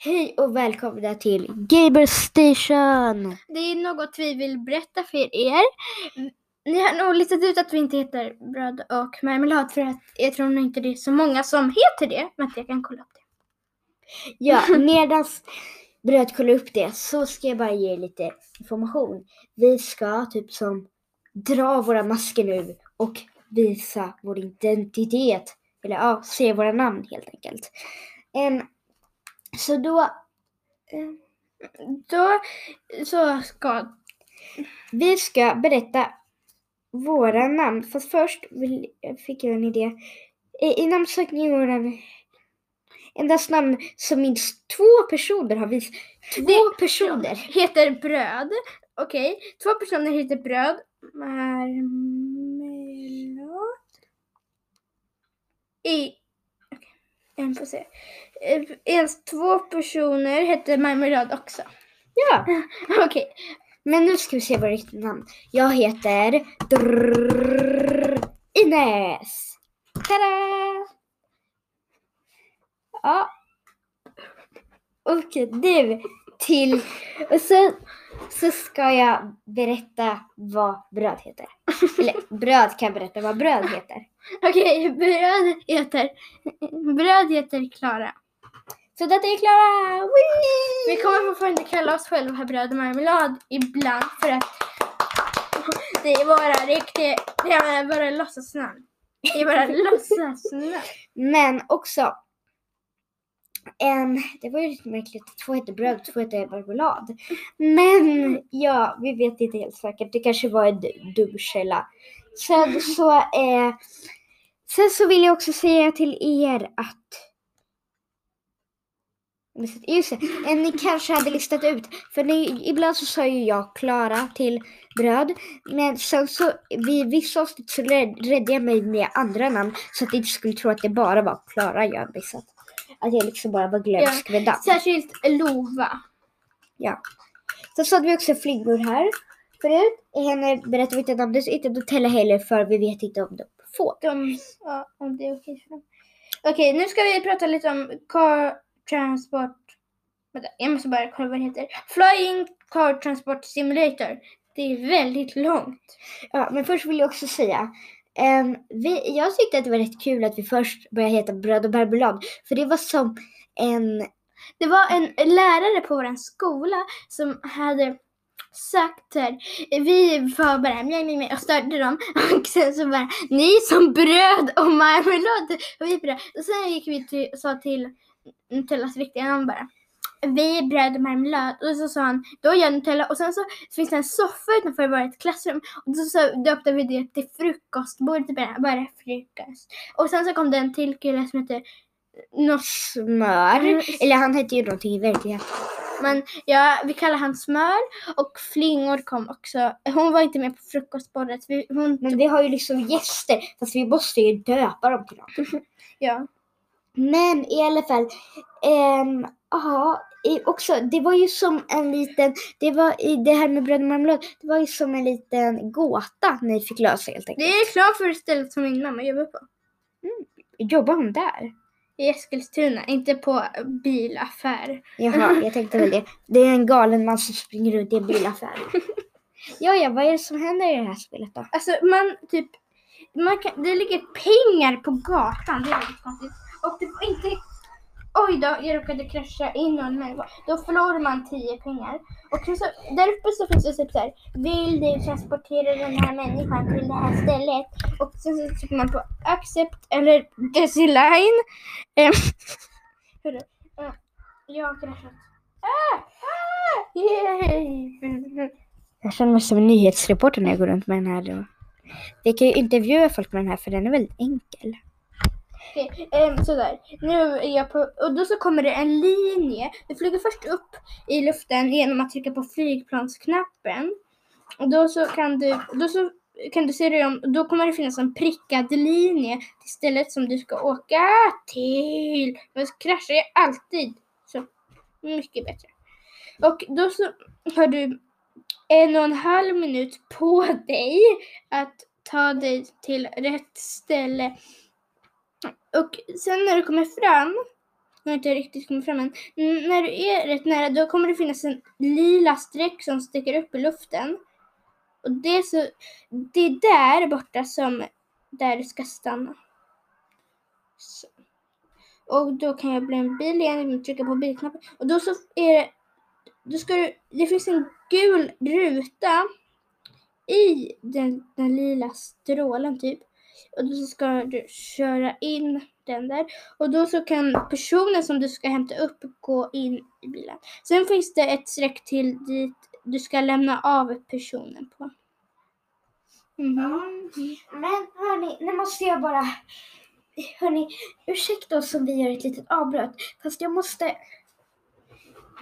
Hej och välkomna till Gamer Station! Det är något vi vill berätta för er. Ni har nog listat ut att vi inte heter bröd och marmelad för att jag tror nog inte det är så många som heter det. Men jag kan kolla upp det. Ja, medan Bröt kollar upp det så ska jag bara ge er lite information. Vi ska typ som dra våra masker nu och visa vår identitet. Eller ja, se våra namn helt enkelt. Em, så då, em, Då så ska... vi ska berätta våra namn. Fast först vill, fick jag en idé. I, i namnsökningen endast namn som minst två personer har visat. Två Det- personer. Heter bröd. Okej, två personer heter bröd. Marmelad. I... En får se. Eh, Ens två personer heter marmelad också. Ja, Okej, men nu ska vi se våra riktiga namn. Jag heter drrrr, Ines. Tada! Ja. Och nu till... Och så, så ska jag berätta vad bröd heter. Eller bröd kan berätta vad bröd heter. Okej, bröd heter... Bröd heter Klara. Så detta är Klara! Vi kommer fortfarande kalla oss själva bröd och marmelad ibland för att det är våra riktiga, det är våra låtsasnamn. Det är våra låtsasnamn. Men också en, det var ju lite märkligt två heter bröd två heter marmelad. Men ja, vi vet inte helt säkert. Det kanske var en duschkälla. Sen så, eh, sen så vill jag också säga till er att Just det, eh, ni kanske hade listat ut, för ni, ibland så sa ju jag Klara till bröd, men sen så vid vissa avsnitt så rädd- räddade jag mig med andra namn så att ni inte skulle tro att det bara var Klara jag hade missat. Att jag liksom bara var glömsk med namn. Särskilt Lova. Ja. Sen så hade vi också flingor här förut. Henne berättade vi inte namnet, inte Nutella heller för vi vet inte om de får. De, ja, om det är okej för dem. Okej, nu ska vi prata lite om car transport. Vänta, jag måste bara kolla vad det heter. Flying car transport simulator. Det är väldigt långt. Ja, men först vill jag också säga. ehm, vi, jag tyckte att det var rätt kul att vi först började heta Bröd och marmelad. För det var som en... Det var en lärare på vår skola som hade sagt här, vi var bara mjau, mjau, mjau och störde dem. Och sen så bara ni som bröd och marmelad. Och vi bara och sen gick vi till, sa till Nutellas riktiga namn bara vi är bröd och marmelad. Och så sa han då gör Nutella. Och sen så finns det en soffa utanför vårt klassrum. Och så, så döpte vi det till frukostbordet bara, bara frukost. Och sen så kom det en till kille som hette något Smör. Mm. Eller han hette ju någonting i verkligheten. Men ja, vi kallar han smör och flingor kom också. Hon var inte med på frukostbordet. Vi, hon, Men vi har ju liksom gäster. Fast vi måste ju döpa dem till något. ja. Men i alla fall. ehm, Ja, i- också det var ju som en liten, det var i det här med bröd och marmelad, det var ju som en liten gåta ni fick lösa helt enkelt. Det är klart för stället som min mamma jobbar på. Jobbar hon där? I Eskilstuna, inte på bilaffär. Jaha, jag tänkte väl det. Det är en galen man som springer runt i en bilaffär. ja, ja, vad är det som händer i det här spelet då? Alltså man typ, man kan, det ligger pengar på gatan. Det är väldigt konstigt. Och det får inte, oj då, jag råkade krascha in någon människa. Då förlorar man 10 pengar. Och så, där uppe så finns det typ så här, vill du transportera den här människan till det här stället? Och sen så trycker man på accept eller deciline. Ehm, hörru, jag har kraschat. Ah, ah, yay. Jag känner mig som en nyhetsreporter när jag går runt med den här. Då. Vi kan ju intervjua folk med den här för den är väldigt enkel. Okej, sådär. Nu är jag på, och då så kommer det en linje. Du flyger först upp i luften genom att trycka på flygplansknappen. Och då så kan du, då så kan du se dig om, då kommer det finnas en prickad linje till stället som du ska åka till. Men kraschar jag alltid så mycket bättre. Och då så har du en och en halv minut på dig att ta dig till rätt ställe. Och sen när du kommer fram har inte riktigt kommit fram än. När du är rätt nära då kommer det finnas en lila streck som sticker upp i luften. Och det är, så, det är där borta som där du ska stanna. Så. Och då kan jag bli en bil igen genom att trycka på bilknappen. Och då så är det, då ska du, det finns en gul ruta i den, den lila strålen typ. Och då ska du köra in den där. Och då så kan personen som du ska hämta upp gå in i bilen. Sen finns det ett streck till dit du ska lämna av personen på. Mhm. Men hörni, nu måste jag bara... Hörni, ursäkta oss om vi gör ett litet avbrott. Fast jag måste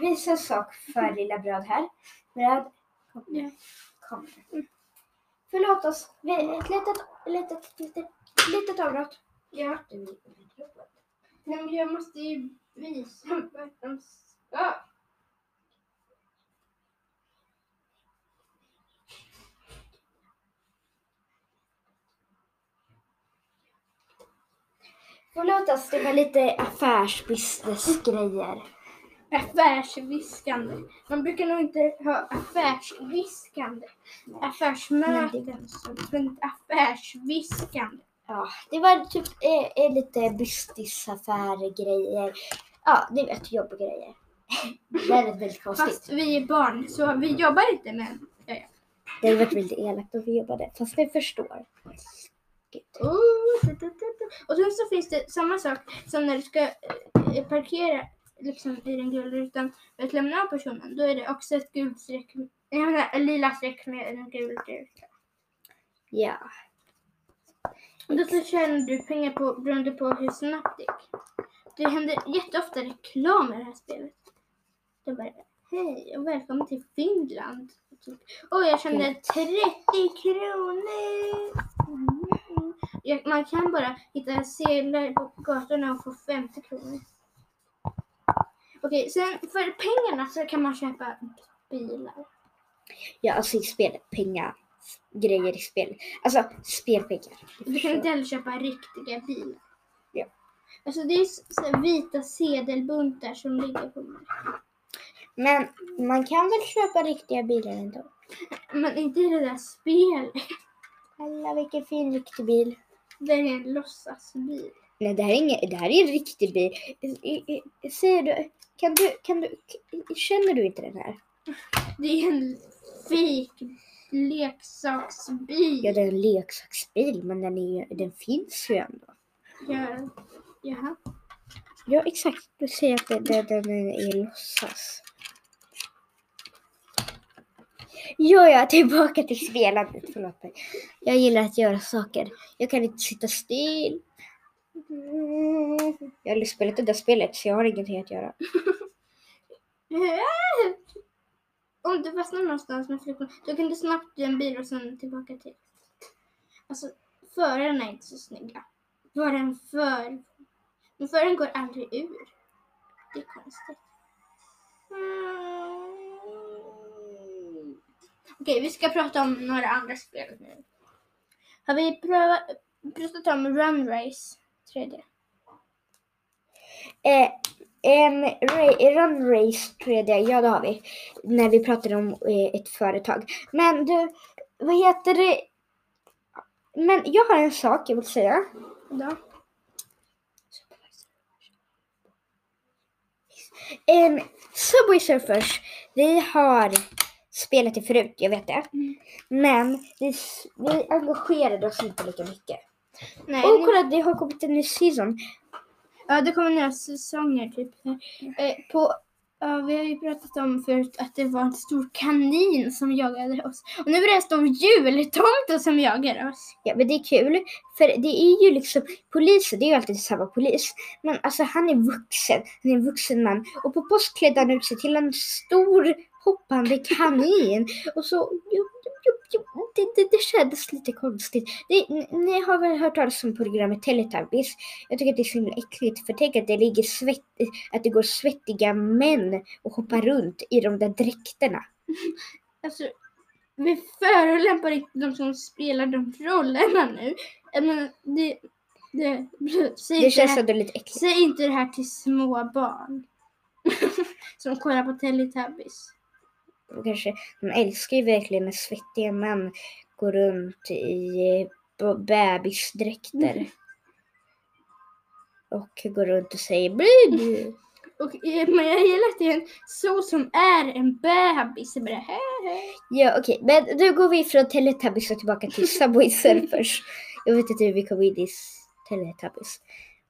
visa en sak för lilla bröd här. Bröd, kom nu. Kom nu. Förlåt oss. Vi, ett litet, litet, litet, litet avbrott. Ja. Nej, men jag måste ju visa vart de ska. Förlåt oss, det var lite affärsbusinessgrejer. Affärsviskande. Man brukar nog inte ha affärsviskande. Affärsmöten. Men affärsviskande. Ja, det var typ eh, eh, lite businessaffärer-grejer. Ja, ni vet, jobbgrejer. det är väldigt konstigt. Fast vi är barn så vi jobbar inte med ja, ja. Det hade varit väldigt elakt om vi jobbade, fast vi förstår. Oh, Och sen så finns det samma sak som när du ska eh, parkera liksom, i den gula rutan för att lämna av personen. Då är det också ett gult streck, jag menar, en lila streck med en gul ruta. Ja. Och då så tjänar du pengar på, beroende på hur snabbt det gick. Det händer jätteofta reklam i det här spelet. Det bara, hej och välkommen till Finland. Typ, Åh, jag tjänade 30 kronor. Mm. Man kan bara hitta sedlar på gatorna och få 50 kronor. Okej, sen för pengarna så kan man köpa bilar. Ja, alltså i spelet, pengar, grejer i spel. Alltså spelpengar. Du kan inte heller köpa riktiga bilar. Ja. Alltså det är så vita sedelbuntar som ligger på marken. Men man kan väl köpa riktiga bilar ändå? Men inte i det där spelet. Alla vilken fin riktig bil. Det är en låtsasbil. Nej, det här är, ingen, det här är en riktig bil. Säger du, kan du, kan du, känner du inte den här? Det är en fik leksaksbil. Ja, det är en leksaksbil, men den, är, den finns ju ändå. Ja. Jaha. Ja, exakt. Du säger att det, det, den är låtsas. Ja, ja, tillbaka till spelandet. Förlåt mig. Jag gillar att göra saker. Jag kan inte sitta still. Jag har aldrig spelat det där spelet, så jag har ingenting att göra. Om du fastnar någonstans med flickorna, då kan du snabbt göra en bil och sen tillbaka till. Alltså, förarna är inte så snygga. Vad den för... Men föraren går aldrig ur. Det är konstigt. Mm. Okej, vi ska prata om några andra spel nu. Har vi prövat, pratat om Run Race 3D? Eh, en ra- run race 3D, ja det har vi. När vi pratade om eh, ett företag. Men du, vad heter det? Men jag har en sak jag vill säga. Ja. En Subway Surfers, vi har spelat det förut, jag vet det. Mm. Men vi, vi engagerade oss inte lika mycket. Nej, Och nu- kolla, det har kommit en ny season. Ja, det kommer några säsonger typ. Eh, på, ja, vi har ju pratat om förut att det var en stor kanin som jagade oss. Och nu är det en stor jultomte som jagar oss. Ja, men det är kul. För det är ju liksom, polisen, det är ju alltid samma polis. Men alltså han är vuxen, han är en vuxen man. Och på post klädde han ut sig till en stor hoppande kanin. Och så, jo, det, det, det kändes lite konstigt. Det, ni, har väl hört talas om programmet Teletubbies? Jag tycker att det är så himla äckligt. För tänk att det ligger svett, att det går svettiga män och hoppar runt i de där dräkterna. Alltså, vi förolämpar inte de som spelar de rollerna nu. Menar, det, Det, säg, Det känns det här, ändå lite äckligt. säg inte det här till små barn. Som kollar på Teletubbies. Kanske, de älskar ju verkligen när svettiga män går runt i bebisdräkter. Och går runt och säger bli Och, eh, men jag gillar att det är en så som är en bebis. Bara. Ja okej, men nu går vi från Teletubbies och tillbaka till Subway Surfers. Jag vet inte hur vi kom in i Teletubbies.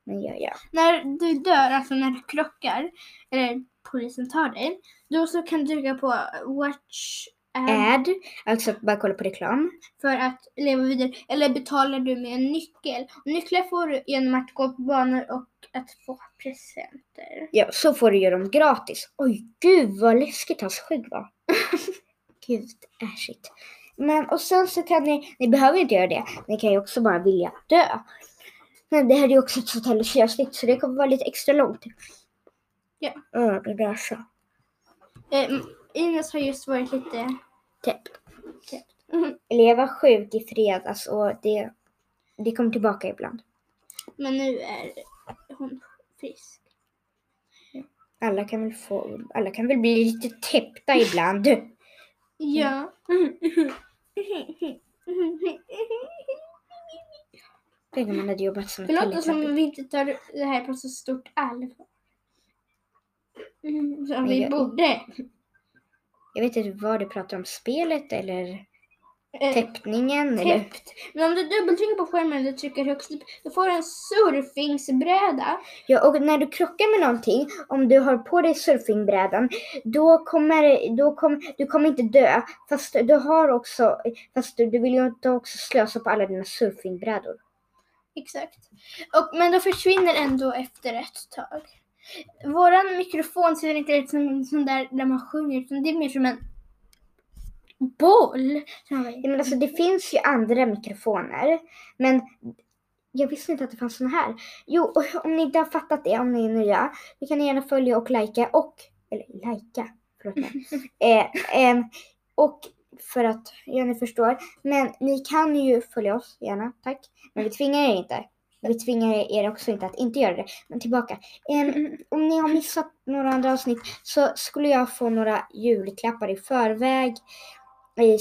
Men ja, ja. När du dör, alltså när du krockar, eller polisen tar dig, då så kan du trycka på watch ad Ad, alltså bara kolla på reklam. för att leva vidare. Eller betalar du med en nyckel. Nycklar får du genom att gå på banor och att få presenter. Ja, så får du göra dem gratis. Oj, gud vad läskigt hans skägg var. gud, äschigt. Men och sen så kan ni, ni behöver inte göra det. Ni kan ju också bara vilja dö. Men det här är ju också ett sånt här luciavsnitt så det kommer vara lite extra långt. Ja. Ja, det där så. Eh, Ines har just varit lite Täppt. täppt. Eller jag var sjuk i fredags och det, det kom tillbaka ibland. Men nu är hon frisk. Alla kan väl få, alla kan väl bli lite täppta ibland. Ja. Tänk om man hade jobbat som ett låter som teletubby. vi inte tar det här på så stort allvar. Mm, som vi jag- borde. Jag vet inte vad du pratar om, spelet eller Eh, täppningen eller? täppt. Men om du dubbeltrycker på skärmen och trycker högst upp, då får du en surfingsbräda. Ja, och när du krockar med någonting, om du har på dig surfingbrädan, då kommer, då kom, du kommer inte dö. Fast du har också, fast du, du vill ju inte också slösa på alla dina surfingbrädor. Exakt. Och, men de försvinner ändå efter ett tag. Våran mikrofon ser inte ut som en sån där där man sjunger, utan det är mer som en boll. Ja, men alltså, det finns ju andra mikrofoner, men jag visste inte att det fanns såna här. Jo, och om ni inte har fattat det, om ni är nya, då kan ni gärna följa och likea och, eller likea, förlåt mig. eh, em, och för att, ja ni förstår, men ni kan ju följa oss gärna, tack. Men vi tvingar er inte. Vi tvingar er också inte att inte göra det. Men tillbaka. Em, om ni har missat några andra avsnitt så skulle jag få några julklappar i förväg i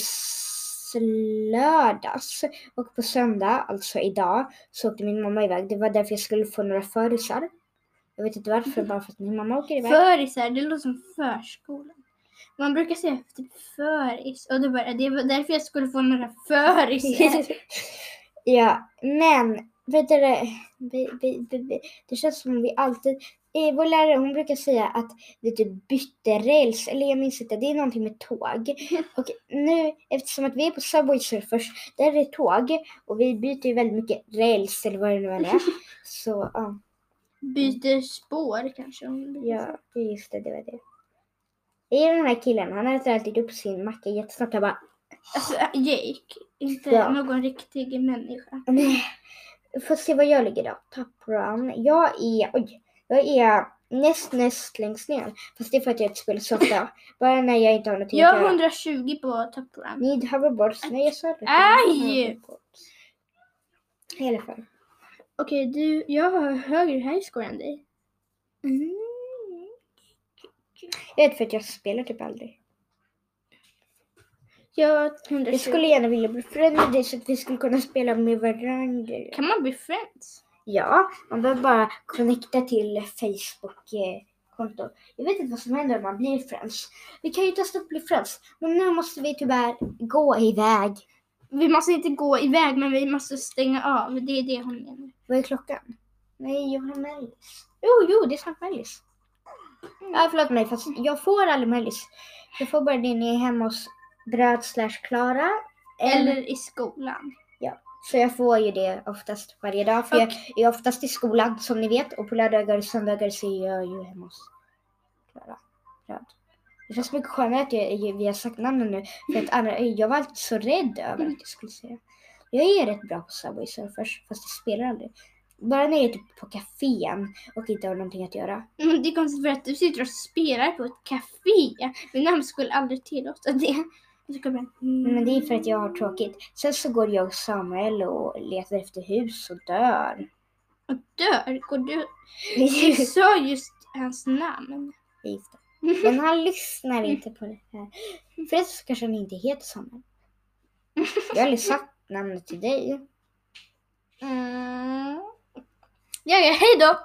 lördags. Och på söndag, alltså idag, så åkte min mamma iväg. Det var därför jag skulle få några förisar. Jag vet inte varför, bara för att min mamma åker iväg. Förisar, det låter som förskolan. Man brukar säga typ föris och då bara, det var därför jag skulle få några förisar. ja, men vet du det, det känns som vi alltid, eh, vår lärare hon brukar säga att vi typ bytte räls, eller jag minns inte, det är någonting med tåg. Och nu, eftersom att vi är på Subway Surfers, där är det tåg och vi byter ju väldigt mycket räls eller vad det nu än är. Så ja, Byter spår kanske. ja, just det, det var det. Det är den här killen, han äter alltid upp sin macka jättesnabbt. Jag bara, Alltså Jake, inte Ja. någon riktig människa. Får se vad jag ligger då. Top run. Jag är, oj, jag är näst näst längst ner. Fast det är för att jag inte spelar så ofta. Bara när jag inte har någonting Jag har göra. 120 på Top Run. Need hoverboards. Nej jag sa det. Aj! I alla fall. Okej, du, jag har högre highscore än dig. Mm. Jag vet för att jag spelar typ aldrig. Har 120. Jag skulle gärna vilja bli friend med dig så att vi skulle kunna spela med varandra. Kan man bli friends? Ja, man behöver bara connecta till Facebook-konto. Jag vet inte vad som händer om man blir friends. Vi kan ju testa att bli friends, men nu måste vi tyvärr gå iväg. Vi måste inte gå iväg, men vi måste stänga av. Det är det hon menar. Vad är klockan? Nej, jag har mellis. Jo, jo, det är snart mellis. Ja, förlåt mig, fast jag får aldrig mellis. Jag får bara det när jag är hemma hos Bröd slash Klara. Eller i skolan. Så jag får ju det oftast varje dag. För jag är oftast i skolan som ni vet. Och på lördagar och söndagar så är jag ju hemma hos Klara. Bröd. Det känns mycket skönare att jag, vi har sagt namnen nu. För att andra, jag var alltid så rädd över att jag skulle säga. Jag är rätt bra på Subway Surfers fast jag spelar aldrig. Bara när jag är typ på kafén och inte har någonting att göra. Men det är konstigt för att du sitter och spelar på ett café. Min namn skulle aldrig tillåta det. Mm. Men det är för att jag har tråkigt. Sen så går jag och Samuel och letar efter hus och dör. Och dör? Går du... Du sa just hans namn. Just det. Men han lyssnar inte på det här. Förresten så kanske han inte heter Samuel. Jag har aldrig sagt namnet till dig. Mm. Ja, ja, hej då!